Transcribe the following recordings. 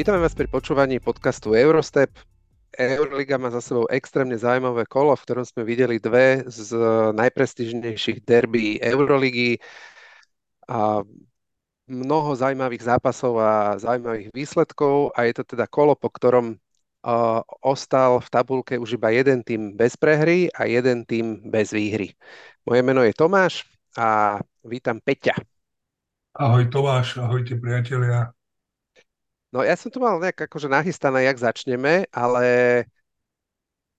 Vítame vás pri počúvaní podcastu Eurostep. Euroliga má za sebou extrémne zaujímavé kolo, v ktorom sme videli dve z najprestížnejších derby Euroligy a mnoho zaujímavých zápasov a zaujímavých výsledkov a je to teda kolo, po ktorom uh, ostal v tabulke už iba jeden tým bez prehry a jeden tým bez výhry. Moje meno je Tomáš a vítam Peťa. Ahoj Tomáš, ahojte priatelia. No ja som tu mal nejak akože nachystané, jak začneme, ale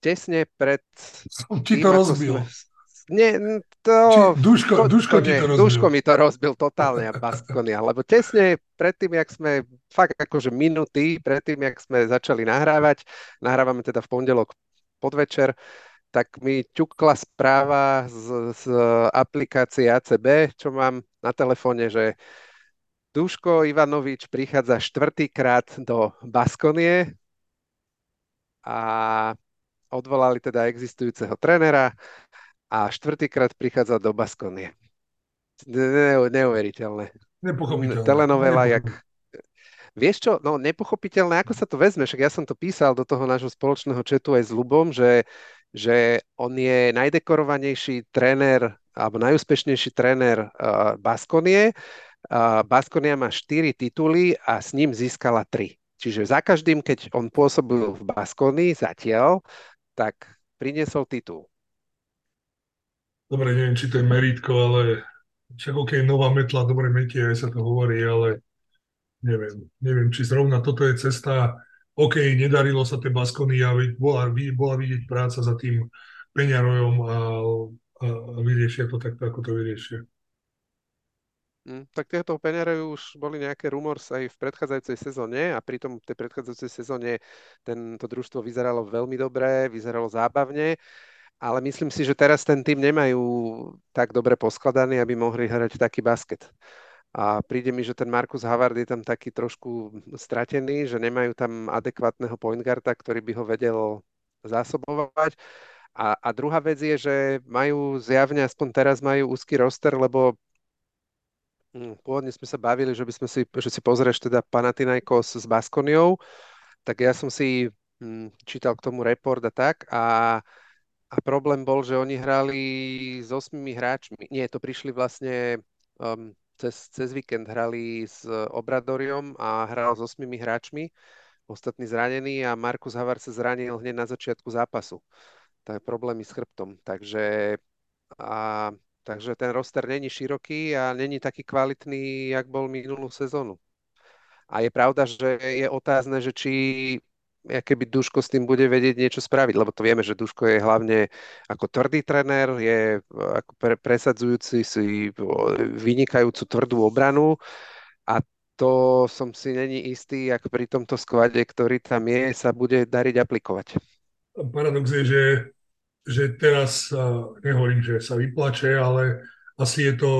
tesne pred Som ti to rozbil. Sme... Nie, to... Či, Duško, to, Duško to, ti to rozbil. Duško mi to rozbil totálne a Baskonia, lebo tesne pred tým, jak sme, fakt akože minuty pred tým, jak sme začali nahrávať, nahrávame teda v pondelok podvečer, tak mi ťukla správa z, z aplikácie ACB, čo mám na telefóne, že Duško Ivanovič prichádza štvrtýkrát do Baskonie a odvolali teda existujúceho trénera a štvrtýkrát prichádza do Baskonie. Ne, neuveriteľné. Nepochopiteľné. Telenovela, jak... Vieš čo, no nepochopiteľné, ako sa to vezme, však ja som to písal do toho nášho spoločného četu aj s Lubom, že, že on je najdekorovanejší tréner alebo najúspešnejší tréner uh, Baskonie Baskonia má 4 tituly a s ním získala 3. Čiže za každým, keď on pôsobil v Baskonii zatiaľ, tak priniesol titul. Dobre, neviem, či to je meritko, ale však ok, nová metla, dobre metie, aj sa to hovorí, ale neviem, neviem, či zrovna toto je cesta. OK, nedarilo sa tej Baskonii a bola, bola vidieť práca za tým Peňarojom a, a vyriešia to takto, ako to vyriešia. Mm, tak tieto Peňare už boli nejaké rumors aj v predchádzajúcej sezóne a pritom v tej predchádzajúcej sezóne tento družstvo vyzeralo veľmi dobre, vyzeralo zábavne, ale myslím si, že teraz ten tým nemajú tak dobre poskladaný, aby mohli hrať taký basket. A príde mi, že ten Markus Havard je tam taký trošku stratený, že nemajú tam adekvátneho point guarda, ktorý by ho vedel zásobovať. A, a druhá vec je, že majú zjavne, aspoň teraz majú úzky roster, lebo Hm, pôvodne sme sa bavili, že by sme si, že si pozrieš teda Panathinaikos s Baskoniou, tak ja som si hm, čítal k tomu report a tak a, a problém bol, že oni hrali s osmými hráčmi. Nie, to prišli vlastne um, cez, cez víkend hrali s Obradoriom a hral s osmými hráčmi, ostatní zranení a Markus Havard sa zranil hneď na začiatku zápasu. To je problémy s chrbtom. Takže a Takže ten roster není široký a není taký kvalitný, jak bol minulú sezónu. A je pravda, že je otázne, že či keby Duško s tým bude vedieť niečo spraviť, lebo to vieme, že Duško je hlavne ako tvrdý trenér, je ako pre, presadzujúci si vynikajúcu tvrdú obranu a to som si není istý, ak pri tomto skvade, ktorý tam je, sa bude dariť aplikovať. Paradox je, že že teraz, nehovorím, že sa vyplače, ale asi je to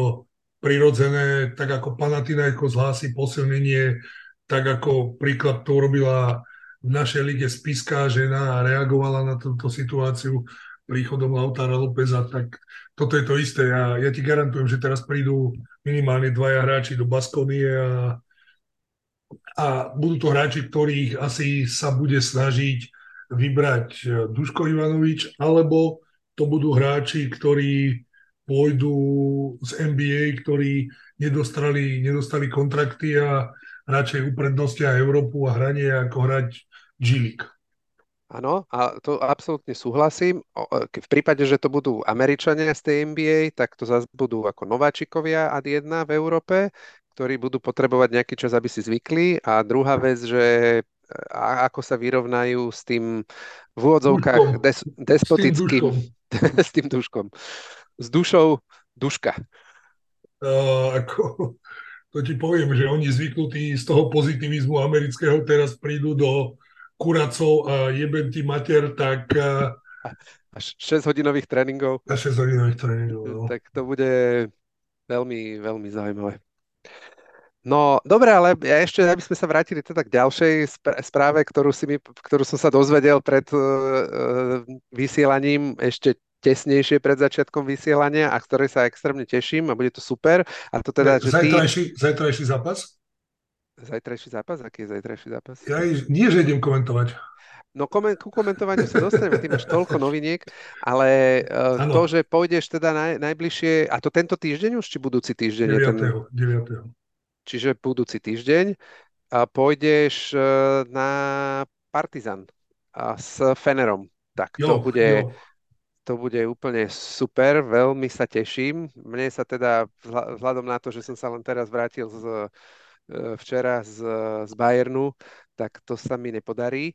prirodzené, tak ako Panathinaiko zhlási posilnenie, tak ako príklad to urobila v našej lige Spiská žena reagovala na túto situáciu príchodom Lautára Lópeza, tak toto je to isté. Ja, ja ti garantujem, že teraz prídu minimálne dvaja hráči do Baskonie a, a budú to hráči, ktorých asi sa bude snažiť vybrať e, Duško Ivanovič, alebo to budú hráči, ktorí pôjdu z NBA, ktorí nedostali, nedostali kontrakty a radšej uprednostia Európu a hranie ako hrať g Áno, a to absolútne súhlasím. E, v prípade, že to budú Američania z tej NBA, tak to zase budú ako nováčikovia ad jedna v Európe, ktorí budú potrebovať nejaký čas, aby si zvykli. A druhá vec, že a ako sa vyrovnajú s tým v úvodzovkách des, despotickým, s tým duškom. S dušou duška. Uh, ako, to ti poviem, že oni zvyknutí z toho pozitivizmu amerického teraz prídu do kuracov a jebem ti mater, tak... Uh, až 6 hodinových tréningov. A 6 hodinových tréningov, no. Tak to bude veľmi, veľmi zaujímavé. No, dobre, ale ja ešte, aby sme sa vrátili teda k ďalšej správe, ktorú, si mi, ktorú som sa dozvedel pred uh, vysielaním ešte tesnejšie pred začiatkom vysielania a ktorej sa extrémne teším a bude to super. A to teda, že zajtrajší, ty... zajtrajší zápas? Zajtrajší zápas? Aký je zajtrajší zápas? Ja nie, že idem komentovať. No komen- ku komentovaniu sa dostaneme, ty máš toľko noviniek, ale uh, to, že pôjdeš teda naj, najbližšie, a to tento týždeň už, či budúci týždeň je ten, 9. 9. čiže budúci týždeň, a pôjdeš uh, na Partizan a s Fenerom. Tak to Jo, bude, jo, to bude úplne super, veľmi sa teším. Mne sa teda, vzhľa- vzhľadom na to, že som sa len teraz vrátil z, e, včera z, z Bayernu, tak to sa mi nepodarí,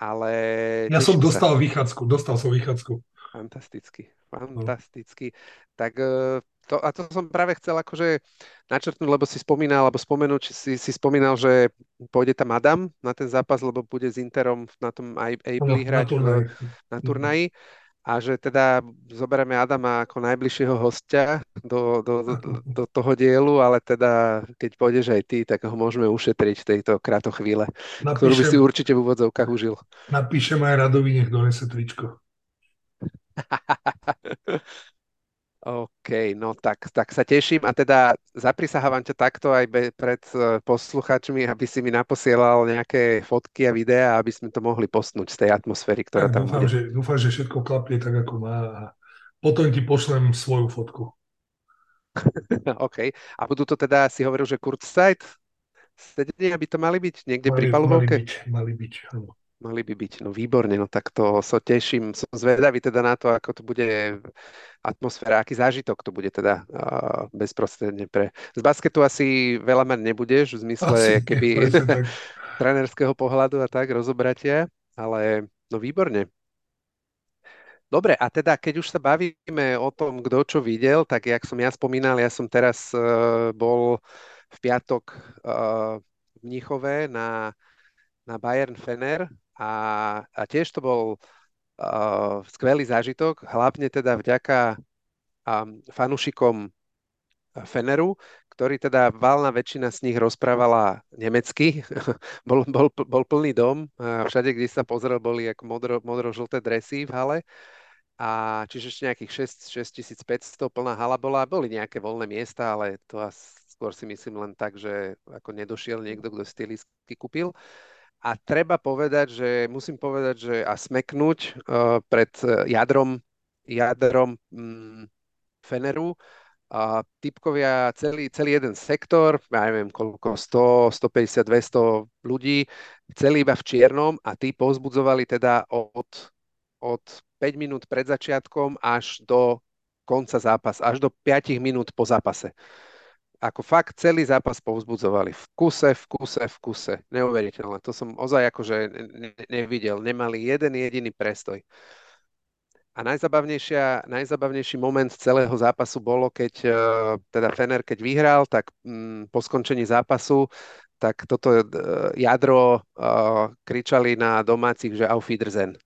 ale ja som teším sa. dostal vychádzku, dostal som vychádzku. Fantasticky, No. fantasticky. Tak e, to, a to som práve chcel akože načrtnúť, lebo si spomínal, alebo spomenúť, si, si spomínal, že pôjde tam Adam na ten zápas, lebo bude s Interom na tom aj na hrať turnaj. na turnaji a že teda zoberieme Adama ako najbližšieho hostia do, do, do, do toho dielu, ale teda keď pôjdeš aj ty, tak ho môžeme ušetriť v tejto kráto chvíle, ktorú by si Napíšem, určite v úvodzovkách užil. napíšem aj Radovi, nech donese tričko. OK, no tak, tak sa teším a teda zaprisahávam ťa takto aj be, pred eh, posluchačmi, aby si mi naposielal nejaké fotky a videá, aby sme to mohli postnúť z tej atmosféry, ktorá Tak tam dúfam, bude. že, dúfam, že všetko klapne tak, ako má a potom ti pošlem svoju fotku. OK. A budú to teda, si hovoril, že Kurzeit? Sedenia by to mali byť niekde pri Mali, mali palubovke? byť, mali byť, áno. Mali by byť, no výborne, no tak to sa so teším, som zvedavý teda na to, ako to bude atmosféra, aký zážitok to bude teda uh, bezprostredne pre... Z basketu asi veľa mať nebudeš, v zmysle Asi keby trénerského pohľadu a tak, rozobratia, ale no výborne. Dobre, a teda keď už sa bavíme o tom, kto čo videl, tak jak som ja spomínal, ja som teraz uh, bol v piatok uh, v Mníchove na, na Bayern Fener a, a tiež to bol uh, skvelý zážitok, hlavne teda vďaka um, fanúšikom Feneru, ktorý teda valná väčšina z nich rozprávala nemecky. bol, bol, bol plný dom, všade, kde sa pozrel, boli ako modro, modro-žlté dresy v hale. A čiže ešte nejakých 6, 6500 plná hala bola. Boli nejaké voľné miesta, ale to skôr si myslím len tak, že ako nedošiel niekto, kto si tie lístky kúpil. A treba povedať, že musím povedať, že a smeknúť uh, pred jadrom, jadrom mm, Feneru, a typkovia celý, celý jeden sektor, ja neviem koľko, 100, 150, 200 ľudí, celý iba v čiernom a tí povzbudzovali teda od, od 5 minút pred začiatkom až do konca zápasu, až do 5 minút po zápase. Ako fakt celý zápas povzbudzovali. V kuse, v kuse, v kuse. Neuveriteľné. To som ozaj akože ne, nevidel. Nemali jeden jediný prestoj. A najzabavnejšia, najzabavnejší moment celého zápasu bolo, keď uh, teda Fener, keď vyhral, tak um, po skončení zápasu, tak toto uh, jadro uh, kričali na domácich, že auf Wiedersehen.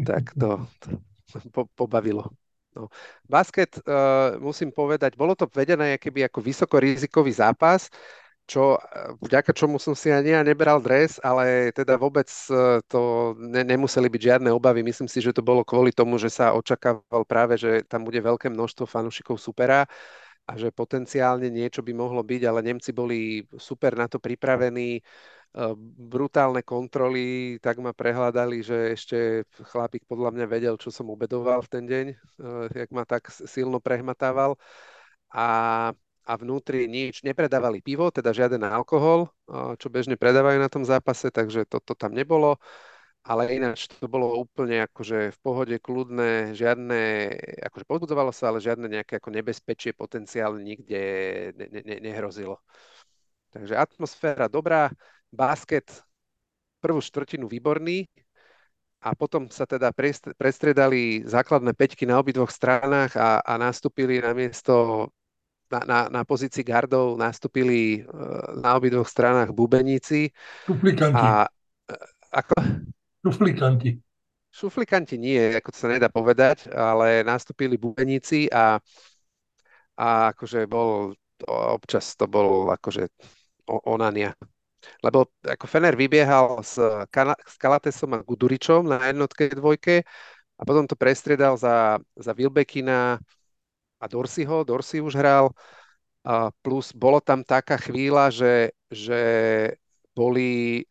Tak to, to po, pobavilo. No. Basket, uh, musím povedať, bolo to vedené keby ako vysokorizikový zápas, čo, vďaka čomu som si ani ja nebral dres, ale teda vôbec to ne, nemuseli byť žiadne obavy. Myslím si, že to bolo kvôli tomu, že sa očakával práve, že tam bude veľké množstvo fanúšikov supera a že potenciálne niečo by mohlo byť, ale Nemci boli super na to pripravení, brutálne kontroly, tak ma prehľadali, že ešte chlapík podľa mňa vedel, čo som obedoval v ten deň, jak ma tak silno prehmatával. A a vnútri nič, nepredávali pivo, teda žiaden alkohol, čo bežne predávajú na tom zápase, takže toto tam nebolo. Ale ináč to bolo úplne akože v pohode, kľudné, žiadne, akože podbudzovalo sa, ale žiadne nejaké ako nebezpečie potenciálne nikde ne, ne, nehrozilo. Takže atmosféra dobrá, basket prvú štvrtinu výborný a potom sa teda prestriedali základné peťky na obidvoch stranách a, a nastúpili na miesto na, na, na pozícii gardov nastúpili na obidvoch stranách bubeníci. Šuflikanti. A, ako? Šuflikanti. Šuflikanti nie, ako to sa nedá povedať, ale nastúpili bubeníci a, a akože bol, občas to bol akože onania. Lebo ako Fener vybiehal s, Kana, s Kalatesom a Guduričom na jednotke dvojke a potom to prestriedal za, za Wilbekina, a Dorsiho, Dorsi už hral, a plus bolo tam taká chvíľa, že že boli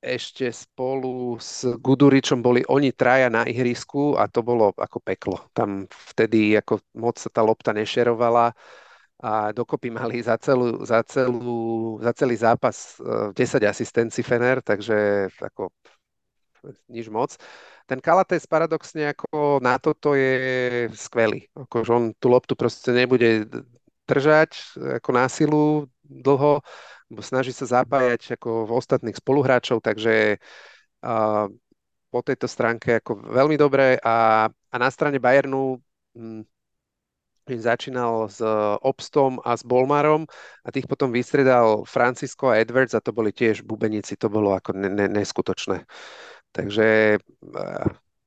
ešte spolu s Guduričom boli oni traja na ihrisku a to bolo ako peklo. Tam vtedy ako moc sa tá lopta nešerovala a dokopy mali za, celú, za, celú, za celý zápas 10 eh, asistencií Fener, takže ako nič moc. Ten Kalates paradoxne ako na toto je skvelý. Ako, že on tú loptu proste nebude držať ako násilu dlho, snaží sa zapájať ako v ostatných spoluhráčov, takže uh, po tejto stránke ako veľmi dobré a, a na strane Bayernu hm, začínal s Obstom a s Bolmarom a tých potom vystredal Francisco a Edwards a to boli tiež bubenici, to bolo ako ne, ne, neskutočné. Takže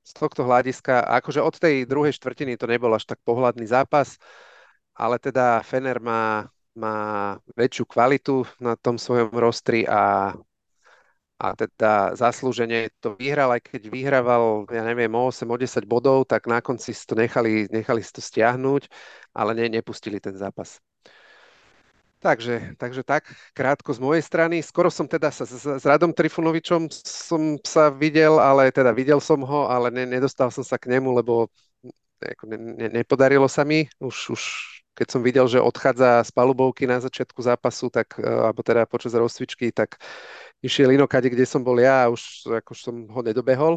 z tohto hľadiska, akože od tej druhej štvrtiny to nebol až tak pohľadný zápas, ale teda Fener má má väčšiu kvalitu na tom svojom rostri a, a teda zaslúžene to vyhral, aj keď vyhrával, ja neviem, o 8, o 10 bodov, tak na konci si to nechali, nechali si to stiahnuť, ale ne, nepustili ten zápas. Takže, takže tak, krátko z mojej strany. Skoro som teda sa s, s Radom Trifunovičom som sa videl, ale teda videl som ho, ale ne, nedostal som sa k nemu, lebo ne, ne, nepodarilo sa mi. Už, už keď som videl, že odchádza z palubovky na začiatku zápasu, tak, e, alebo teda počas rozcvičky, tak išiel inokade, kde som bol ja a už ako som ho nedobehol.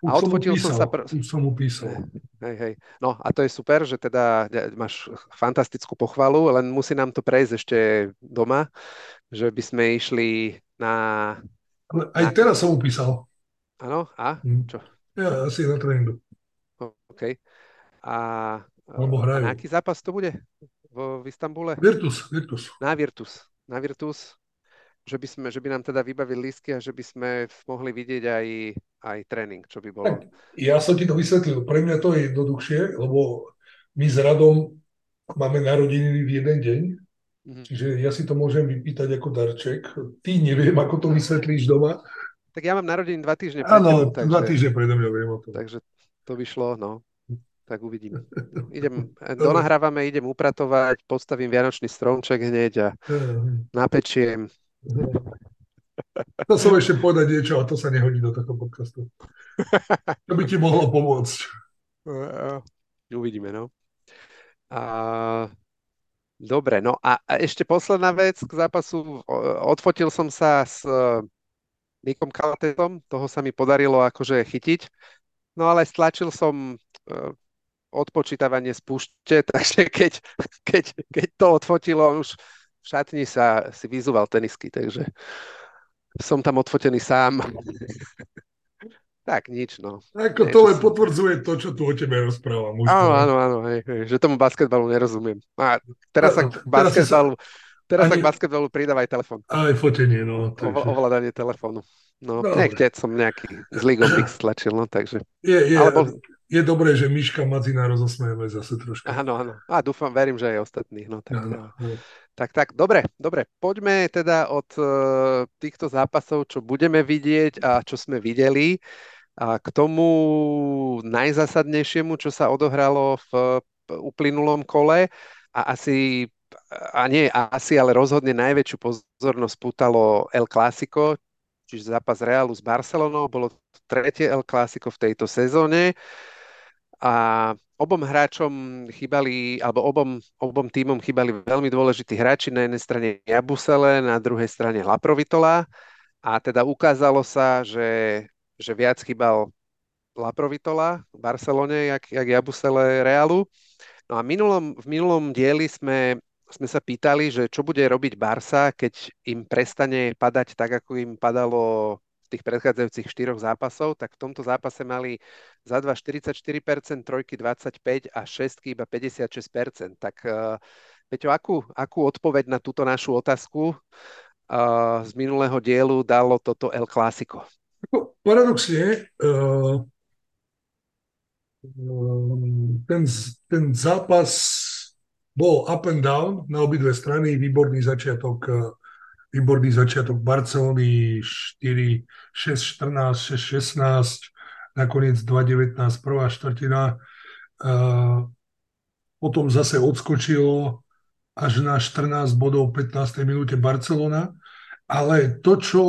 Už a odfotil som, som sa... Pr... Už som mu písal. Hej, hej. No a to je super, že teda máš fantastickú pochvalu, len musí nám to prejsť ešte doma, že by sme išli na... Ale aj na... teraz som mu písal. Áno? A? Hm. Čo? Ja asi na tréningu. OK. A alebo hrajú. A na aký zápas to bude v, v Istambule? Virtus, Virtus. Na Virtus. Na Virtus. Že by, sme, že by nám teda vybavili lístky a že by sme mohli vidieť aj, aj tréning, čo by bolo. Tak, ja som ti to vysvetlil. Pre mňa to je jednoduchšie, lebo my s Radom máme narodeniny v jeden deň, mm-hmm. čiže ja si to môžem vypýtať ako darček. Ty neviem, ako to vysvetlíš doma. Tak ja mám narodeniny dva týždne predo Áno, takže, dva týždne predo mňa viem o tom. Takže to by šlo, no tak uvidíme. Idem, donahrávame, idem upratovať, postavím Vianočný stromček hneď a napečiem. To som ešte povedať niečo, a to sa nehodí do tohto podcastu. To by ti mohlo pomôcť. Uvidíme, no. A, dobre, no a, ešte posledná vec k zápasu. Odfotil som sa s Nikom Kalatetom, toho sa mi podarilo akože chytiť. No ale stlačil som odpočítavanie z púšte, takže keď, keď, keď to odfotilo, on už šatni sa si vyzúval tenisky, takže som tam odfotený sám. tak nič, no. Ako to len som... potvrdzuje to, čo tu o tebe rozprávam. Áno, áno, áno, hej, hej, že tomu basketbalu nerozumiem. A teraz sa k basketbalu, teraz sa k basketbalu pridáva aj telefón. Aj fotenie, no. Takže... ovládanie telefónu. No, no niekde som nejaký zlý gobik stlačil, no, takže. Je, je, Alebo je dobré, že Miška Madzina rozosmejeme zase trošku. Áno, áno. A dúfam, verím, že aj ostatných. No, tak, áno, áno. Tak, tak, dobre, dobre. Poďme teda od uh, týchto zápasov, čo budeme vidieť a čo sme videli, a k tomu najzásadnejšiemu, čo sa odohralo v uplynulom kole a asi a nie asi, ale rozhodne najväčšiu pozornosť pútalo El Clásico, čiže zápas Realu s Barcelonou. Bolo to tretie El Clásico v tejto sezóne a obom hráčom chýbali, alebo obom, obom týmom chýbali veľmi dôležití hráči. Na jednej strane Jabusele, na druhej strane Laprovitola. A teda ukázalo sa, že, že viac chýbal Laprovitola v Barcelone, jak, jak Jabusele Realu. No a minulom, v minulom dieli sme, sme sa pýtali, že čo bude robiť Barsa, keď im prestane padať tak, ako im padalo tých predchádzajúcich štyroch zápasov, tak v tomto zápase mali za 2 44%, trojky 25 a šestky iba 56%. Tak uh, Peťo, akú, akú odpoveď na túto našu otázku uh, z minulého dielu dalo toto El Clásico? Paradoxne, uh, ten, ten zápas bol up and down na obidve strany, výborný začiatok výborný začiatok Barcelony 4, 6, 14, 6, 16, nakoniec 2, 19, prvá štvrtina. potom zase odskočilo až na 14 bodov v 15. minúte Barcelona, ale to, čo,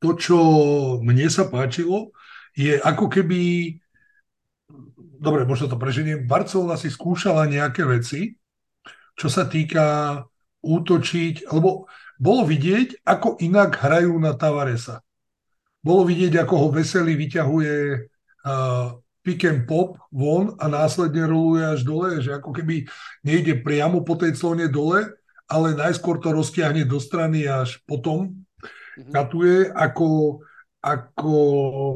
to, čo mne sa páčilo, je ako keby, dobre, možno to preženiem, Barcelona si skúšala nejaké veci, čo sa týka útočiť, lebo bolo vidieť, ako inak hrajú na Tavaresa. Bolo vidieť, ako ho veselý vyťahuje uh, pick and pop von a následne roluje až dole, že ako keby nejde priamo po tej clone dole, ale najskôr to roztiahne do strany až potom mm-hmm. katuje, ako, ako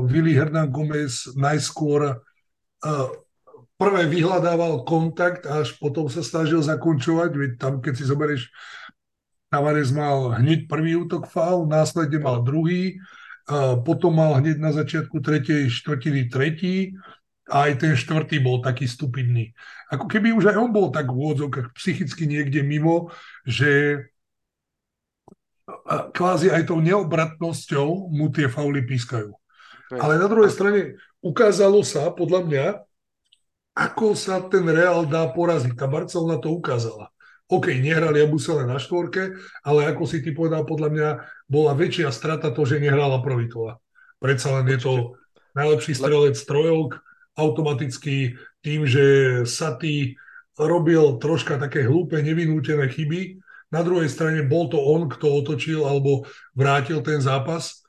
Willy Hernán Gomez najskôr uh, prvé vyhľadával kontakt, až potom sa snažil zakončovať, veď tam, keď si zoberieš, Tavares mal hneď prvý útok faul, následne mal druhý, uh, potom mal hneď na začiatku tretej štvrtiny tretí, a aj ten štvrtý bol taký stupidný. Ako keby už aj on bol tak v úvodzovkách psychicky niekde mimo, že kvázi aj tou neobratnosťou mu tie fauly pískajú. Ale na druhej strane ukázalo sa, podľa mňa, ako sa ten Real dá poraziť. Tá Barcelona to ukázala. OK, nehrali Abusele na štvorke, ale ako si ty povedal, podľa mňa bola väčšia strata to, že nehrala Provitola. Predsa len je to najlepší strelec trojok, automaticky tým, že Saty robil troška také hlúpe, nevinútené chyby. Na druhej strane bol to on, kto otočil alebo vrátil ten zápas.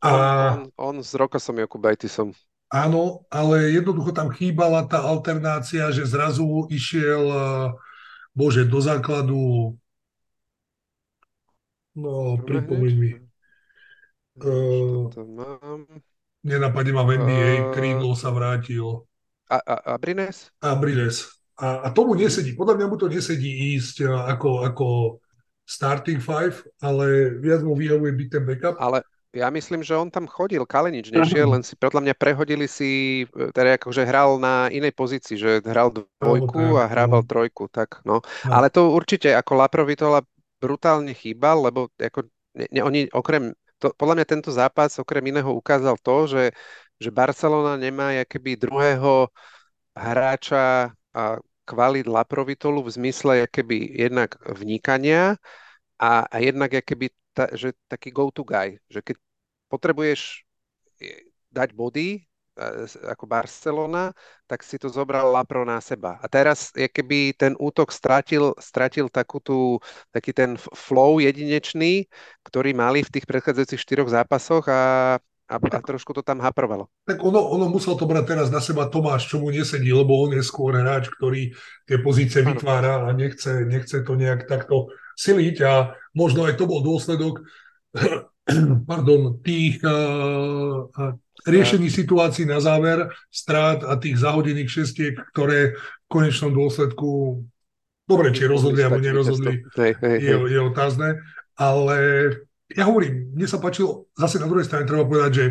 A... On, on, on s Rokasom Jokubajtisom. Áno, ale jednoducho tam chýbala tá alternácia, že zrazu išiel, eh, bože, do základu, no, pripomeň mi. Uh, mám. Nenapadne ma v NBA, uh, krídlo sa vrátil. A, a, a Brines? A Brines. A, a tomu nesedí. Podľa mňa mu to nesedí ísť ako, ako starting five, ale viac mu vyhovuje byť ten backup. Ale ja myslím, že on tam chodil, Kalenič nešiel, len si podľa mňa prehodili si, teda akože hral na inej pozícii, že hral dvojku a hrával no. trojku, tak no. no. Ale to určite ako Laprovitola brutálne chýbal, lebo ako, ne, ne, oni okrem to, podľa mňa tento zápas okrem iného ukázal to, že, že Barcelona nemá keby druhého hráča a kvalit Laprovitolu v zmysle keby jednak vnikania a, a jednak keby ta, že taký go-to guy, že keď potrebuješ dať body, ako Barcelona, tak si to zobral Lapro na seba. A teraz keby ten útok stratil, stratil takú tú, taký ten flow jedinečný, ktorý mali v tých predchádzajúcich štyroch zápasoch a, a, a trošku to tam haprovalo. Tak ono, ono musel to brať teraz na seba Tomáš, čo mu nesedí, lebo on je skôr hráč, ktorý tie pozície ano. vytvára a nechce, nechce to nejak takto siliť a možno aj to bol dôsledok pardon, tých uh, riešení situácií na záver, strát a tých zahodených šestiek, ktoré v konečnom dôsledku, dobre, či rozhodli alebo nerozhodli, je, je otázne, ale ja hovorím, mne sa páčilo, zase na druhej strane treba povedať, že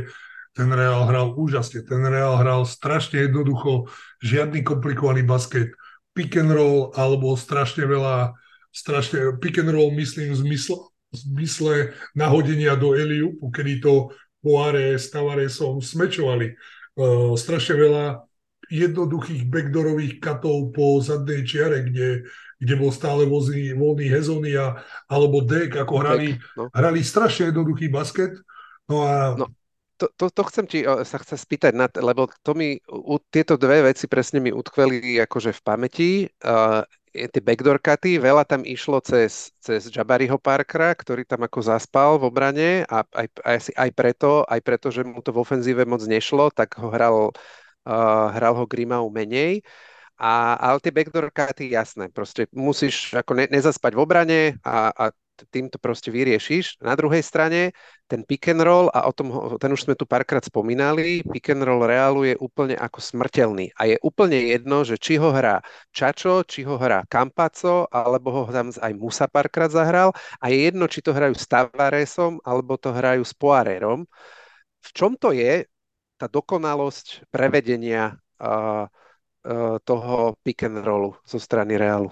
ten Real hral úžasne, ten Real hral strašne jednoducho, žiadny komplikovaný basket, pick and roll alebo strašne veľa, strašne pick and roll myslím v zmysle, v zmysle nahodenia do Eliu, kedy to Poire s Tavaresom smečovali. Uh, strašne veľa jednoduchých backdoorových katov po zadnej čiare, kde, kde bol stále vozný, voľný Hezonia alebo Dek, ako hrali, no. hrali strašne jednoduchý basket. No a no to, to, to chcem ti sa chce spýtať, na, lebo to mi, u, tieto dve veci presne mi utkveli akože v pamäti. Uh, tie backdoor cuty, veľa tam išlo cez, cez Jabariho Parkera, ktorý tam ako zaspal v obrane a aj, aj, aj, preto, aj preto, že mu to v ofenzíve moc nešlo, tak ho hral, uh, hral ho Grimau menej. A, ale tie backdoor cuty, jasné, proste musíš ako ne, nezaspať v obrane a, a tým to proste vyriešiš. Na druhej strane ten pick and roll, a o tom, ten už sme tu párkrát spomínali, pick and roll Realu je úplne ako smrteľný. A je úplne jedno, že či ho hrá Čačo, či ho hrá Campaco, alebo ho tam aj Musa párkrát zahral. A je jedno, či to hrajú s Tavaresom, alebo to hrajú s Poirerom. V čom to je tá dokonalosť prevedenia uh, toho pick and rollu zo strany Realu?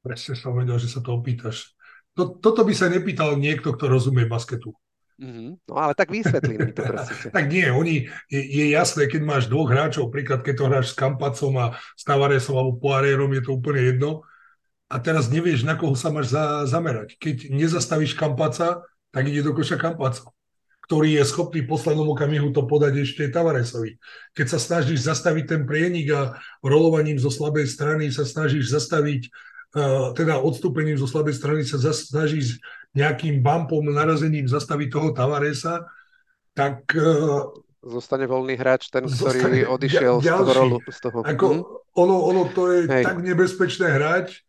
Presne som vedel, že sa to opýtaš to, toto by sa nepýtal niekto, kto rozumie basketu. Mm-hmm. No ale tak vysvetlím mi to, tak nie, oni, je, je jasné, keď máš dvoch hráčov, príklad, keď to hráš s Kampacom a s Tavaresom alebo Poirérom, je to úplne jedno. A teraz nevieš, na koho sa máš za, zamerať. Keď nezastavíš Kampaca, tak ide do koša Kampaco ktorý je schopný v poslednom okamihu to podať ešte Tavaresovi. Keď sa snažíš zastaviť ten prienik a rolovaním zo slabej strany sa snažíš zastaviť, uh, teda odstúpením zo slabej strany sa snažíš nejakým bumpom, narazením zastaviť toho Tavaresa, tak... Uh, zostane voľný hráč, ten, ktorý odišiel ďalší. z toho rolu. Z toho. Ako, hm? ono, ono to je Hej. tak nebezpečné hrať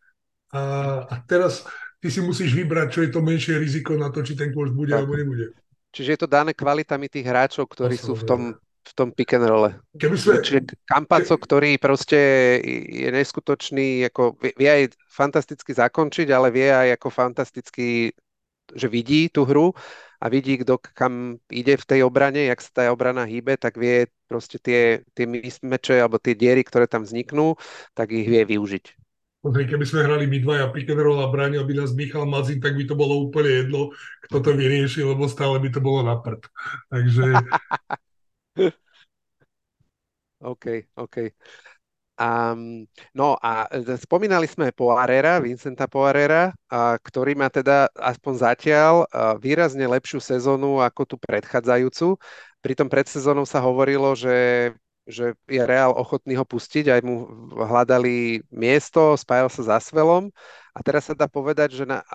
a, a teraz ty si musíš vybrať, čo je to menšie riziko na to, či ten kurz bude tak. alebo nebude. Čiže je to dané kvalitami tých hráčov, ktorí sú v tom, v tom pick and rolle. Keby sme... Čiže Kampaco, ktorý proste je neskutočný, ako vie, vie aj fantasticky zakončiť, ale vie aj ako fantasticky, že vidí tú hru a vidí, kto kam ide v tej obrane, jak sa tá obrana hýbe, tak vie proste tie, tie mismeče alebo tie diery, ktoré tam vzniknú, tak ich vie využiť. Pozri, keby sme hrali my dvaja pick and roll a bránil by nás Michal Mazin, tak by to bolo úplne jedno, kto to vyrieši, lebo stále by to bolo na prd. Takže... OK, OK. Um, no a spomínali sme Poirera, Vincenta Poirera, a, ktorý má teda aspoň zatiaľ a, výrazne lepšiu sezónu ako tú predchádzajúcu. Pri tom predsezónou sa hovorilo, že že je Real ochotný ho pustiť, aj mu hľadali miesto, spájal sa za Svelom a teraz sa dá povedať, že na,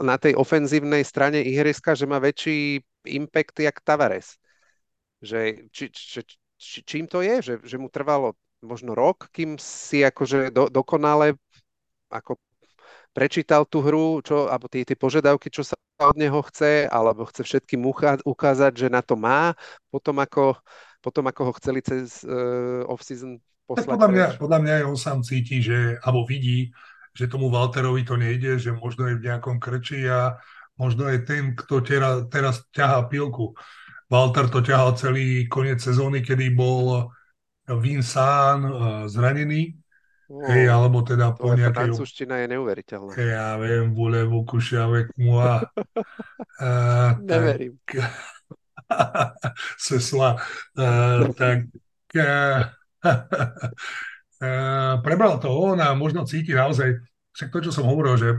na tej ofenzívnej strane ihriska, že má väčší impact jak Tavares. Že, či, či, či, čím to je? Že, že mu trvalo možno rok, kým si akože do, dokonale ako prečítal tú hru, čo, alebo tie, tie požiadavky, čo sa od neho chce, alebo chce všetkým ukázať, že na to má, potom ako potom ako ho chceli cez uh, off-season poslať. Tak podľa, mňa, podľa mňa on sám cíti, že, alebo vidí, že tomu Walterovi to nejde, že možno je v nejakom krči a možno je ten, kto tera, teraz ťahá pilku. Walter to ťahal celý koniec sezóny, kedy bol Vincent uh, zranený, Oh, hej, alebo teda po nejakej... francúzština je neuveriteľná. Ja viem, voulez-vous coucher avec moi? uh, Neverím. Tak, sesla, uh, tak uh, uh, prebral to on a možno cíti naozaj, však to, čo som hovoril, že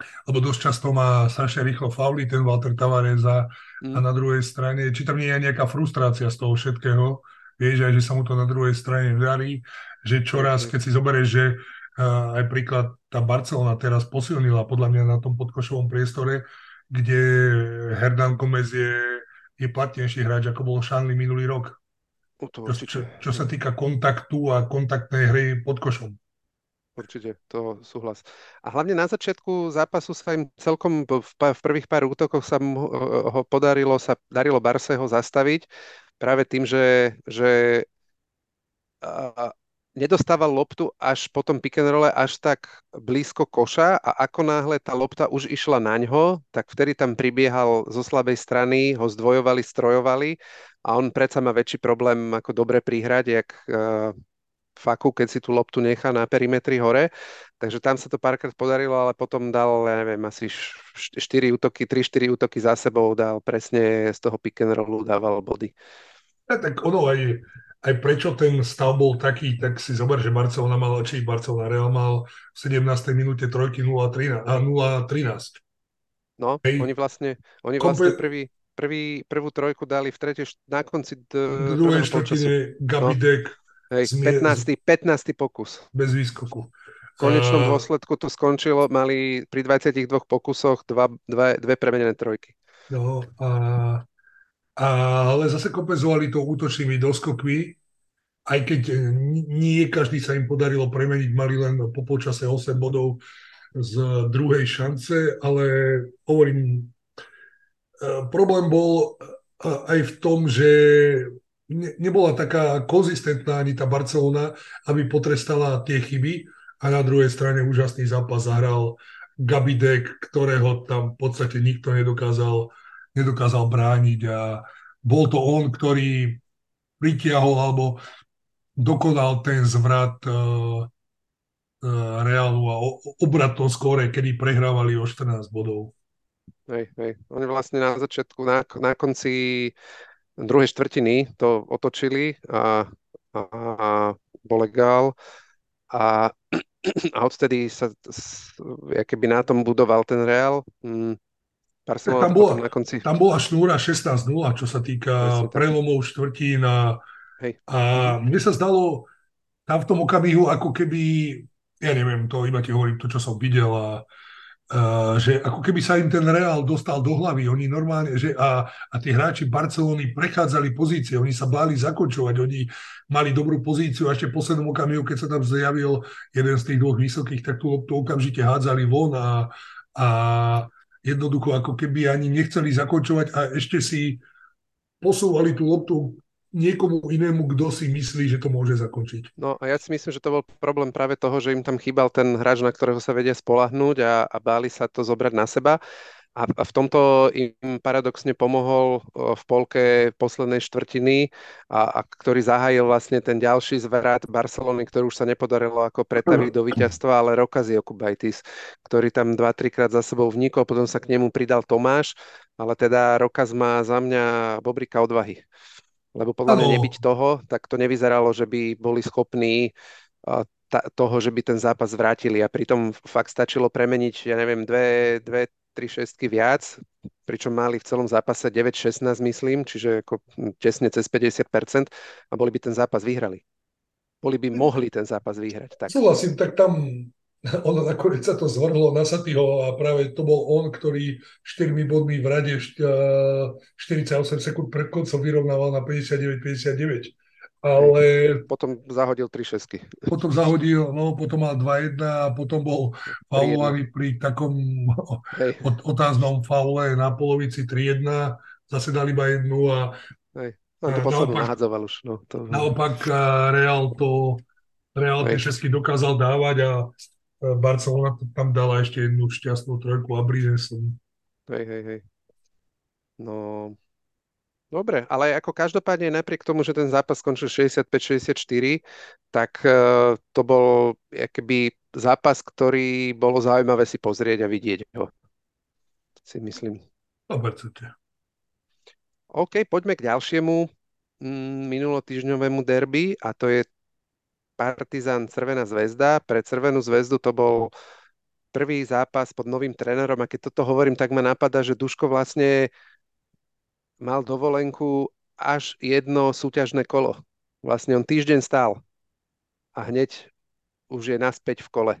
lebo dosť často má strašne rýchlo fauly ten Walter Tavares a, mm. a na druhej strane, či tam nie je nejaká frustrácia z toho všetkého, vieš aj, že sa mu to na druhej strane darí, že čoraz, keď si zoberieš, že aj príklad tá Barcelona teraz posilnila podľa mňa na tom podkošovom priestore, kde Hernan Gomez je je platnejší hráč, ako bol Šanli minulý rok. No to čo, čo, čo sa týka kontaktu a kontaktnej hry pod košom. Určite, to súhlas. A hlavne na začiatku zápasu sa im celkom v, v prvých pár útokoch sa mu ho podarilo, sa darilo Barseho zastaviť práve tým, že, že nedostával loptu až po tom pick and rolle až tak blízko koša a ako náhle tá lopta už išla na ňo, tak vtedy tam pribiehal zo slabej strany, ho zdvojovali, strojovali a on predsa má väčší problém ako dobre prihrať, jak uh, faku, keď si tú loptu nechá na perimetri hore. Takže tam sa to párkrát podarilo, ale potom dal, ja neviem, asi 4 útoky, 3-4 útoky za sebou dal presne z toho pick and rollu, dával body. Ja, tak ono aj aj prečo ten stav bol taký, tak si zober, že Barcelona mal, či Barcelona Real mal v 17. minúte trojky 0-13. No, Hej. oni vlastne, oni vlastne prvý, prvý, prvú trojku dali v tretej, na konci d- druhej štvrtine Gabidek. No. Hej, zmie... 15. 15. pokus. Bez výskoku. V konečnom dôsledku to skončilo, mali pri 22 pokusoch dva, dva, dve premenené trojky. No a ale zase kompenzovali to útočnými doskokmi, aj keď nie každý sa im podarilo premeniť, mali len po počase 8 bodov z druhej šance, ale hovorím, e, problém bol e, aj v tom, že nebola taká konzistentná ani tá Barcelona, aby potrestala tie chyby a na druhej strane úžasný zápas zahral Gabidek, ktorého tam v podstate nikto nedokázal nedokázal brániť a bol to on, ktorý pritiahol alebo dokonal ten zvrat uh, uh, Realu a obratnom skóre, kedy prehrávali o 14 bodov. Hej, hej. Oni vlastne na začiatku, na, na konci druhej štvrtiny to otočili a, a, a bol legál a, a odtedy sa keby na tom budoval ten Real. Mm, Barcelona tam bola, na konci... Tam bola šnúra 16-0, čo sa týka prelomov štvrtín a, Hej. a mne sa zdalo tam v tom okamihu, ako keby, ja neviem, to iba ti hovorím to, čo som videl a Uh, že ako keby sa im ten Real dostal do hlavy. Oni normálne, že a, a tí hráči Barcelony prechádzali pozície, oni sa báli zakončovať, oni mali dobrú pozíciu a ešte v poslednom okamihu, keď sa tam zjavil jeden z tých dvoch vysokých, tak tú loptu okamžite hádzali von a, a jednoducho ako keby ani nechceli zakončovať a ešte si posúvali tú loptu niekomu inému, kto si myslí, že to môže zakončiť. No a ja si myslím, že to bol problém práve toho, že im tam chýbal ten hráč, na ktorého sa vedia spolahnúť a, a báli sa to zobrať na seba. A, a v tomto im paradoxne pomohol v polke poslednej štvrtiny, a, a ktorý zahájil vlastne ten ďalší zvrat Barcelony, ktorý už sa nepodarilo ako pretaviť do víťazstva, ale Rokazi Okubaitis, ktorý tam 2-3 krát za sebou vnikol, potom sa k nemu pridal Tomáš, ale teda Rokaz má za mňa bobrika odvahy. Lebo podľa mňa nebyť toho, tak to nevyzeralo, že by boli schopní toho, že by ten zápas vrátili a pritom fakt stačilo premeniť, ja neviem, dve, dve tri šestky viac, pričom mali v celom zápase 9-16, myslím, čiže ako tesne cez 50% a boli by ten zápas vyhrali. Boli by mohli ten zápas vyhrať. Tak. Súhlasím, tak tam ono nakoniec sa to zvrhlo na Satyho a práve to bol on, ktorý 4 bodmi v rade 48 sekúnd pred koncom vyrovnával na 59-59. Ale... Potom zahodil 3 šesky. Potom zahodil, no potom mal 2-1 a potom bol faulovaný pri takom Hej. otáznom faule na polovici 3-1. Zase dali iba jednu a... Hej. On to poslednú nahadzoval už. No, to... Naopak Real to Real tie šesky dokázal dávať a Barcelona tam dala ešte jednu šťastnú trojku a Brinesom. Hej, hej, hej. No, dobre, ale ako každopádne napriek tomu, že ten zápas skončil 65-64, tak uh, to bol keby zápas, ktorý bolo zaujímavé si pozrieť a vidieť ho. Si myslím. Určite. OK, poďme k ďalšiemu mm, minulotýždňovému derby a to je Partizan Crvená zväzda. Pre Crvenú zväzdu to bol prvý zápas pod novým trénerom a keď toto hovorím, tak ma napadá, že Duško vlastne mal dovolenku až jedno súťažné kolo. Vlastne on týždeň stál a hneď už je naspäť v kole.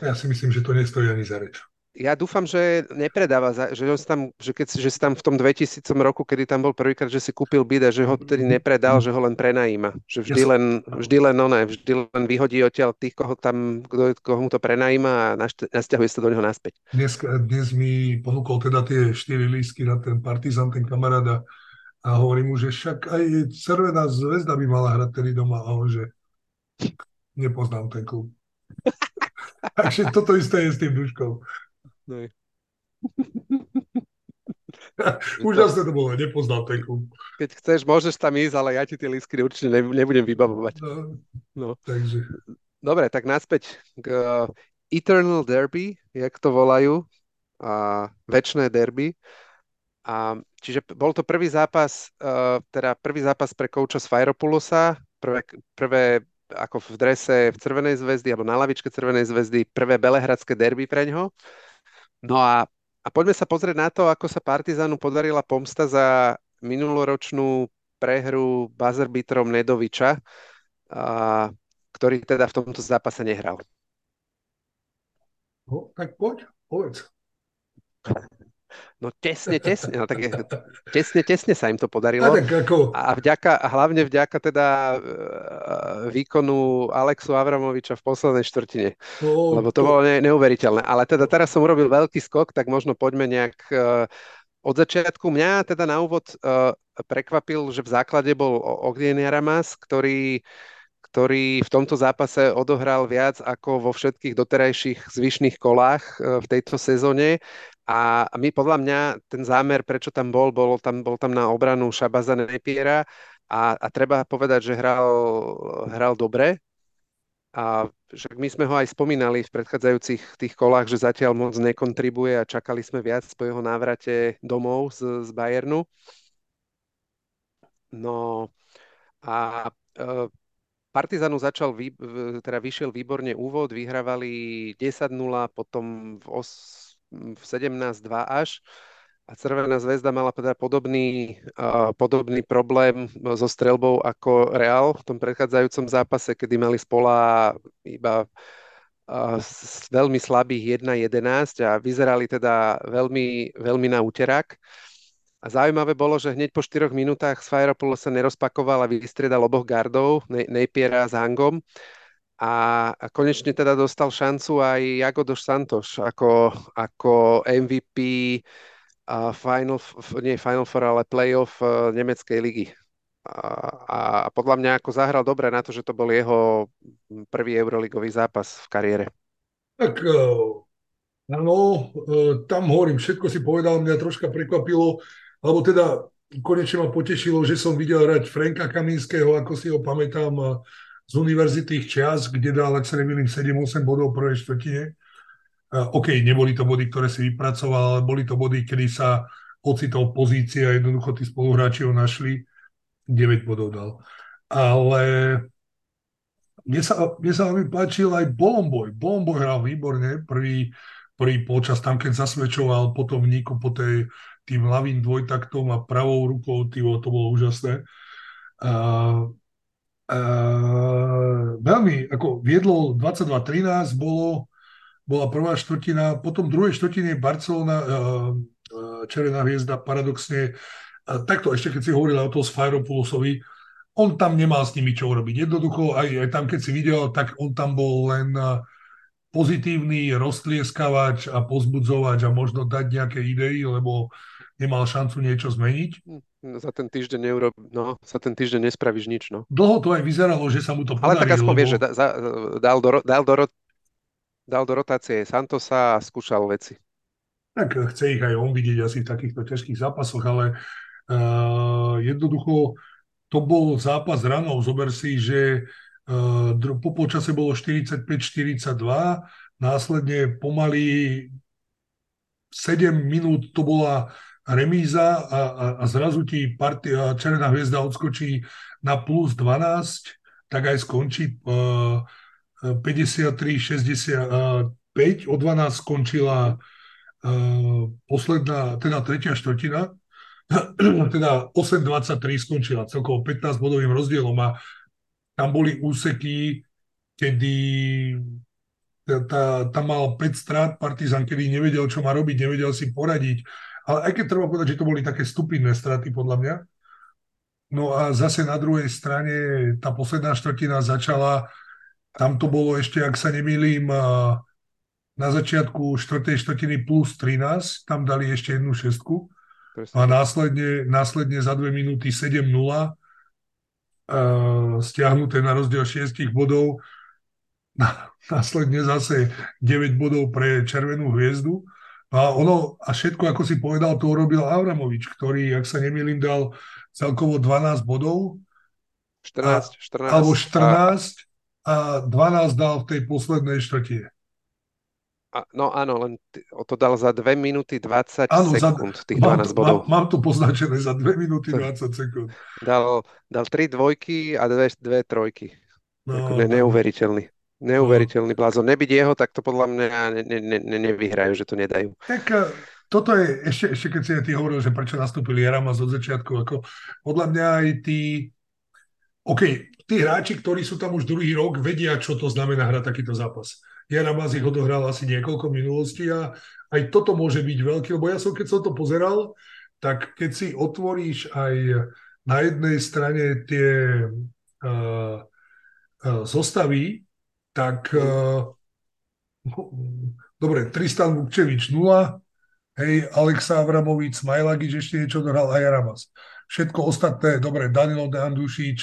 Ja si myslím, že to nestojí ani za reč ja dúfam, že nepredáva, že, on tam, že, keď, že si tam v tom 2000 roku, kedy tam bol prvýkrát, že si kúpil byt a že ho tedy nepredal, že ho len prenajíma. Že vždy len, vždy len, ne, vždy len vyhodí odtiaľ tých, koho tam, kto, koho mu to prenajíma a nasťahuje sa do neho naspäť. Dnes, dnes mi ponúkol teda tie 4 lístky na ten Partizan, ten kamarát a, a hovorí mu, že však aj Červená zväzda by mala hrať tedy doma a on, že nepoznám ten klub. Takže toto isté je s tým Duškom. No. Úžasné to bolo, nepoznal ten klub. Keď chceš, môžeš tam ísť, ale ja ti tie lístky určite nebudem vybavovať. No, no. Takže. Dobre, tak naspäť k uh, Eternal Derby, jak to volajú, a väčšné derby. A, čiže bol to prvý zápas, uh, teda prvý zápas pre kouča z Fajropulosa, prvé, prvé ako v drese v Crvenej zväzdy, alebo na lavičke Crvenej zväzdy, prvé belehradské derby pre ňo. No a, a poďme sa pozrieť na to, ako sa Partizanu podarila pomsta za minuloročnú prehru bazerbitrom Nedoviča, a, ktorý teda v tomto zápase nehral. No, tak poď, povedz. No tesne, tesne, no tak tesne, tesne sa im to podarilo. A, tak ako... a vďaka, a hlavne vďaka teda e, výkonu Alexu Avramoviča v poslednej štvrtine. Lebo to, to bolo ne, neuveriteľné. Ale teda teraz som urobil veľký skok, tak možno poďme nejak uh, od začiatku. Mňa teda na úvod uh, prekvapil, že v základe bol Ognien Jaramas, ktorý ktorý v tomto zápase odohral viac ako vo všetkých doterajších zvyšných kolách v tejto sezóne a my podľa mňa ten zámer, prečo tam bol, bol tam, bol tam na obranu Šabaza Nepiera a, a treba povedať, že hral, hral dobre. A však my sme ho aj spomínali v predchádzajúcich tých kolách, že zatiaľ moc nekontribuje a čakali sme viac po jeho návrate domov z, z Bayernu. No a e, Partizanu začal, vý, teda vyšiel výborne úvod, vyhrávali 10-0, potom v, os, v 17-2 až a Červená zväzda mala teda podobný, podobný problém so strelbou ako Real v tom predchádzajúcom zápase, kedy mali spola iba veľmi slabých 1-11 a vyzerali teda veľmi, veľmi na úterák. A zaujímavé bolo, že hneď po 4 minútach Sfairopoulo sa nerozpakoval a vystriedal oboch gardov, Napiera s Hangom. A, a konečne teda dostal šancu aj Jago dos Santos ako, ako MVP uh, Final, nie Final Four, ale playoff uh, nemeckej ligy. A, a podľa mňa ako zahral dobre na to, že to bol jeho prvý euroligový zápas v kariére. Tak Áno, tam hovorím, všetko si povedal, mňa troška prekvapilo, alebo teda konečne ma potešilo, že som videl hrať Franka Kaminského, ako si ho pamätám z univerzitých čias, kde dal, sa nemýlim, 7-8 bodov v prvej štvrtine. OK, neboli to body, ktoré si vypracoval, ale boli to body, kedy sa ocitol pozícia a jednoducho tí spoluhráči ho našli. 9 bodov dal. Ale mne sa, mne sa veľmi páčil aj Bolomboj. Bolomboj hral výborne, prvý, prvý počas tam, keď zasvedčoval potom vníku po tej tým ľavým dvojtaktom a pravou rukou, tývo, to bolo úžasné. A, a, veľmi, ako viedlo 22-13, bolo, bola prvá štvrtina, potom druhej štvrtine Barcelona, Červená hviezda, paradoxne, takto ešte keď si hovoril o toho Sfairopoulosovi, on tam nemal s nimi čo urobiť. Jednoducho, aj, aj tam, keď si videl, tak on tam bol len pozitívny roztlieskavač a pozbudzovač a možno dať nejaké idei, lebo nemal šancu niečo zmeniť. Hm, za ten týždeň neurob... no, za ten týždeň nespravíš nič, no. Dlho to aj vyzeralo, že sa mu to podarí. Ale tak aspoň lebo... vieš, že da, za, dal, do, dal, do, dal do rotácie Santosa a skúšal veci. Tak chce ich aj on vidieť asi v takýchto ťažkých zápasoch, ale uh, jednoducho to bol zápas ráno. Zober si, že uh, po počase bolo 45-42, následne pomaly 7 minút to bola remíza a, a, a zrazu ti partia, Červená hviezda odskočí na plus 12, tak aj skončí uh, 53-65. O 12 skončila uh, posledná, teda tretia štvrtina, teda 8-23 skončila celkovo 15 bodovým rozdielom a tam boli úseky, kedy tam mal 5 strát Partizan, kedy nevedel, čo má robiť, nevedel si poradiť ale aj keď treba povedať, že to boli také stupidné straty podľa mňa. No a zase na druhej strane tá posledná štvrtina začala, tam to bolo ešte, ak sa nemýlim, na začiatku štvrtej štvrtiny plus 13, tam dali ešte jednu šestku. A následne, následne za dve minúty 7-0, stiahnuté na rozdiel 6 bodov, následne zase 9 bodov pre Červenú hviezdu a ono, a všetko, ako si povedal, to urobil Avramovič, ktorý, ak sa nemýlim, dal celkovo 12 bodov. 14, 14. Alebo 14 a, a 12 dal v tej poslednej štvrtine. A, no áno, len t- to dal za 2 minúty 20 áno, sekúnd, za, tých 12 mám, bodov. Mám, mám to poznačené za 2 minúty 20 sekúnd. Dal, dal 3 dvojky a 2, 2 trojky. No, ne, no. neuveriteľný. Neuveriteľný blázon. Nebyť jeho, tak to podľa mňa ne, ne, ne, nevyhrajú, že to nedajú. Tak eh, toto je, ešte, ešte keď si ty hovoril, že prečo nastúpili Jaramas od začiatku, ako podľa mňa aj tí, OK, tí hráči, ktorí sú tam už druhý rok, vedia, čo to znamená hrať takýto zápas. Jaramas ich odohral asi niekoľko minulostí a aj toto môže byť veľký, lebo ja som, keď som to pozeral, tak keď si otvoríš aj na jednej strane tie uh, uh, zostavy, tak uh, dobre, Tristan Vukčevič 0, hej, Alexa Avramovic, Smajlagič ešte niečo dohral a Jaramas. Všetko ostatné, dobre, Danilo De Andušič,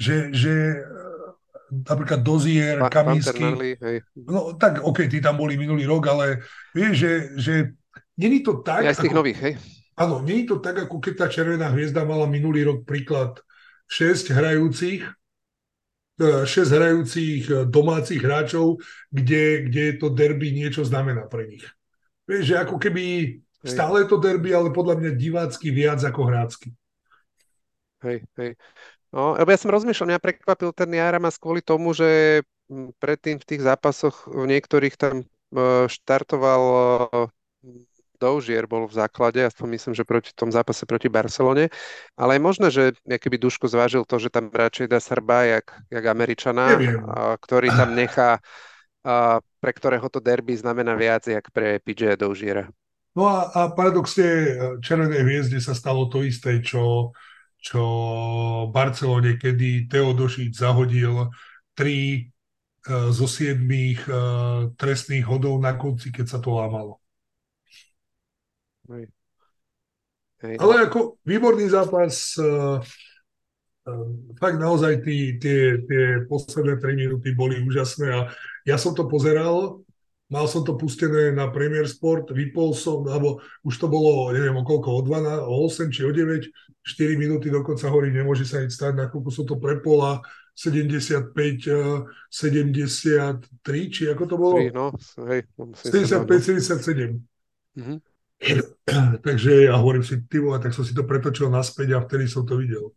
že, že eh, napríklad Dozier, pa, Kaminsky. No tak, OK, tí tam boli minulý rok, ale vieš, že, že není to tak... Ja z tých ako, nových, hej? Áno, není to tak, ako keď tá Červená hviezda mala minulý rok príklad 6 hrajúcich 6 hrajúcich domácich hráčov, kde, kde to derby niečo znamená pre nich. Vieš, že ako keby stále to derby, ale podľa mňa divácky viac ako hrácky. Hej, hej. No, ja som rozmýšľal, mňa prekvapil ten Jaramas kvôli tomu, že predtým v tých zápasoch v niektorých tam e, štartoval e, Doužier bol v základe, aspoň myslím, že proti tom zápase proti Barcelone, ale je možné, že keby Duško zvážil to, že tam radšej dá Srba jak, jak Američana, a, ktorý tam nechá, a, pre ktorého to derby znamená viac, jak pre PJ Doužiera. No a, a paradoxne e, Červenej hviezde sa stalo to isté, čo čo Barcelone, kedy Teodošič zahodil tri uh, zo siedmých uh, trestných hodov na konci, keď sa to lámalo. Hej. Hej. Ale ako výborný zápas, uh, fakt naozaj tí, tie, tie posledné 3 minúty boli úžasné a ja som to pozeral mal som to pustené na Premier Sport, vypol som, alebo už to bolo, neviem, o koľko, o 12, o 8 či o 9, 4 minúty dokonca horí, nemôže sa nič stať, nakoľko som to prepola, 75, 73, či ako to bolo? 3, no, hej, 75, 77. Mm-hmm. Takže ja hovorím si, ty vole, tak som si to pretočil naspäť a vtedy som to videl.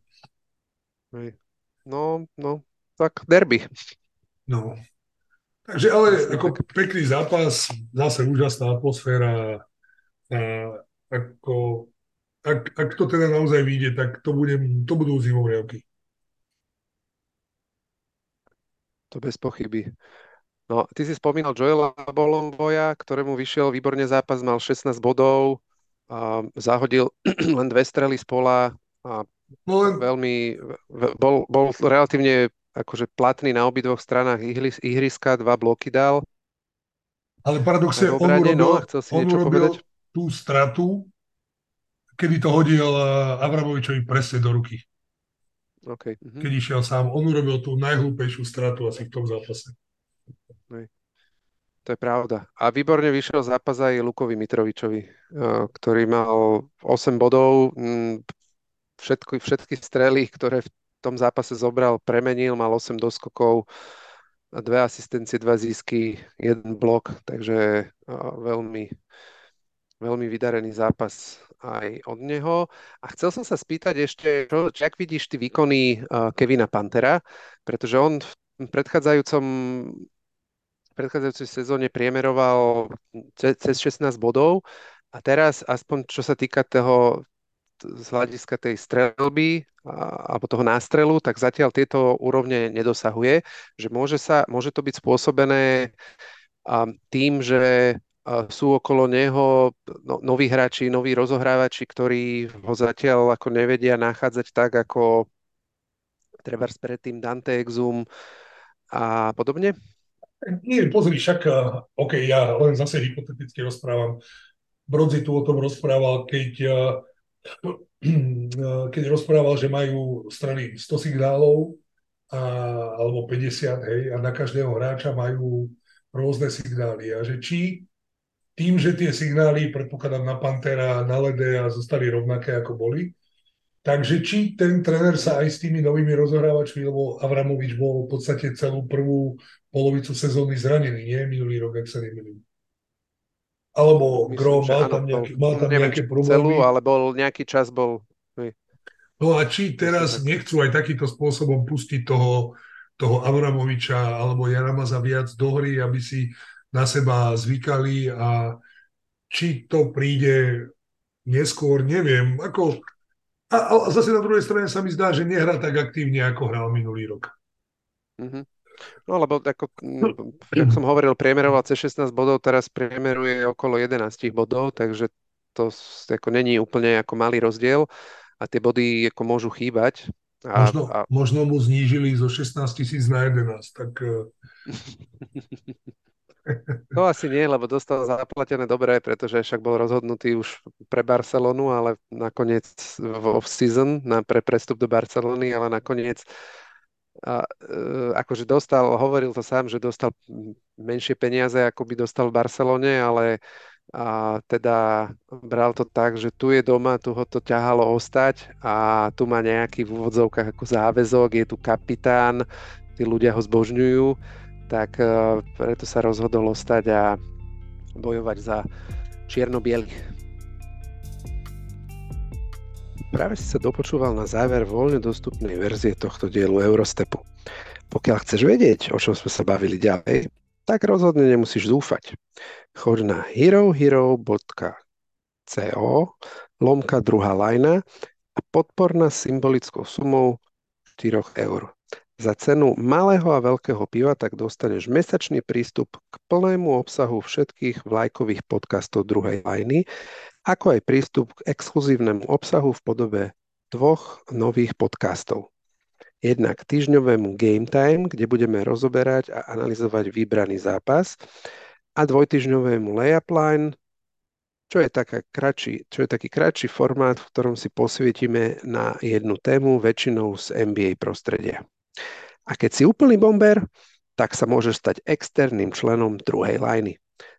No, no, tak derby. No, Takže ale ako pekný zápas, zase úžasná atmosféra. A ako, ak, ak to teda naozaj vyjde, tak to, bude, to budú zimovriavky. To bez pochyby. No, ty si spomínal Joela Bolomboja, ktorému vyšiel výborne zápas, mal 16 bodov, a zahodil len dve strely z pola a no veľmi, bol, bol relatívne akože platný na obidvoch stranách ihriska, dva bloky dal. Ale paradoxne, on urobil, no, chcel si on urobil povedať? tú stratu, kedy to hodil Avramovičovi presne do ruky. Okay. Uh-huh. Keď išiel sám. On urobil tú najhlúpejšiu stratu asi v tom zápase. To je pravda. A výborne vyšiel zápas aj Lukovi Mitrovičovi, eh, ktorý mal 8 bodov, mm, všetky, všetky strely, ktoré v tom zápase zobral, premenil, mal 8 doskokov, dve asistencie, dva zisky, jeden blok, takže veľmi, veľmi vydarený zápas aj od neho. A chcel som sa spýtať ešte, čo, ak vidíš ty výkony Kevina Pantera, pretože on v predchádzajúcom predchádzajúcej sezóne priemeroval cez 16 bodov a teraz, aspoň čo sa týka toho, z hľadiska tej strelby alebo toho nástrelu, tak zatiaľ tieto úrovne nedosahuje, že môže, sa, môže to byť spôsobené tým, že sú okolo neho no, noví hráči, noví rozohrávači, ktorí ho zatiaľ ako nevedia nachádzať tak, ako treba predtým Dante Exum a podobne? Nie, pozri, však, OK, ja len zase hypoteticky rozprávam. Brodzi tu o tom rozprával, keď keď rozprával, že majú strany 100 signálov a, alebo 50, hej, a na každého hráča majú rôzne signály. A že či tým, že tie signály, predpokladám na Pantera, na Lede a zostali rovnaké, ako boli, takže či ten tréner sa aj s tými novými rozohrávačmi, lebo Avramovič bol v podstate celú prvú polovicu sezóny zranený, nie minulý rok, ak sa nemýlim. Alebo Myslím, Gro mal tam, mal tam neviem, nejaké problémy. Celú, ale bol nejaký čas bol... No a či teraz nechcú aj takýmto spôsobom pustiť toho, toho Avramoviča alebo Jaramaza viac do hry, aby si na seba zvykali a či to príde neskôr, neviem. Ako, a, a zase na druhej strane sa mi zdá, že nehrá tak aktívne, ako hral minulý rok. Mm-hmm. No lebo ako, ako som hovoril, priemeroval cez 16 bodov, teraz priemeruje okolo 11 bodov, takže to ako není úplne ako malý rozdiel a tie body ako môžu chýbať. A, možno, a... možno mu znížili zo 16 tisíc na 11, tak... To asi nie, lebo dostal zaplatené dobre, pretože však bol rozhodnutý už pre Barcelonu, ale nakoniec v off-season na, pre prestup do Barcelony, ale nakoniec a, e, akože dostal, hovoril to sám, že dostal menšie peniaze, ako by dostal v Barcelone, ale a teda bral to tak, že tu je doma, tu ho to ťahalo ostať a tu má nejaký v úvodzovkách ako záväzok, je tu kapitán, tí ľudia ho zbožňujú, tak uh, preto sa rozhodol ostať a bojovať za čierno-bielých. Práve si sa dopočúval na záver voľne dostupnej verzie tohto dielu Eurostepu. Pokiaľ chceš vedieť, o čom sme sa bavili ďalej, tak rozhodne nemusíš zúfať. Choď na herohero.co lomka druhá lajna a podpor nás symbolickou sumou 4 eur. Za cenu malého a veľkého piva tak dostaneš mesačný prístup k plnému obsahu všetkých vlajkových podcastov druhej lajny ako aj prístup k exkluzívnemu obsahu v podobe dvoch nových podcastov. Jednak týždňovému Game Time, kde budeme rozoberať a analyzovať vybraný zápas a dvojtyžňovému Layup Line, čo je, taká kratší, čo je taký kratší formát, v ktorom si posvietime na jednu tému, väčšinou z NBA prostredia. A keď si úplný bomber, tak sa môžeš stať externým členom druhej lajny.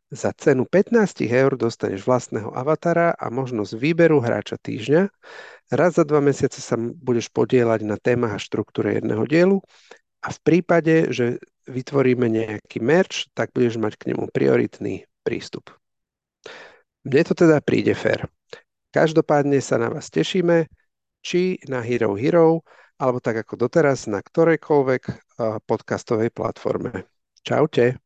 Za cenu 15 eur dostaneš vlastného avatara a možnosť výberu hráča týždňa. Raz za dva mesiace sa budeš podielať na témach a štruktúre jedného dielu a v prípade, že vytvoríme nejaký merch, tak budeš mať k nemu prioritný prístup. Mne to teda príde fér. Každopádne sa na vás tešíme, či na Hero Hero, alebo tak ako doteraz na ktorejkoľvek podcastovej platforme. Čaute.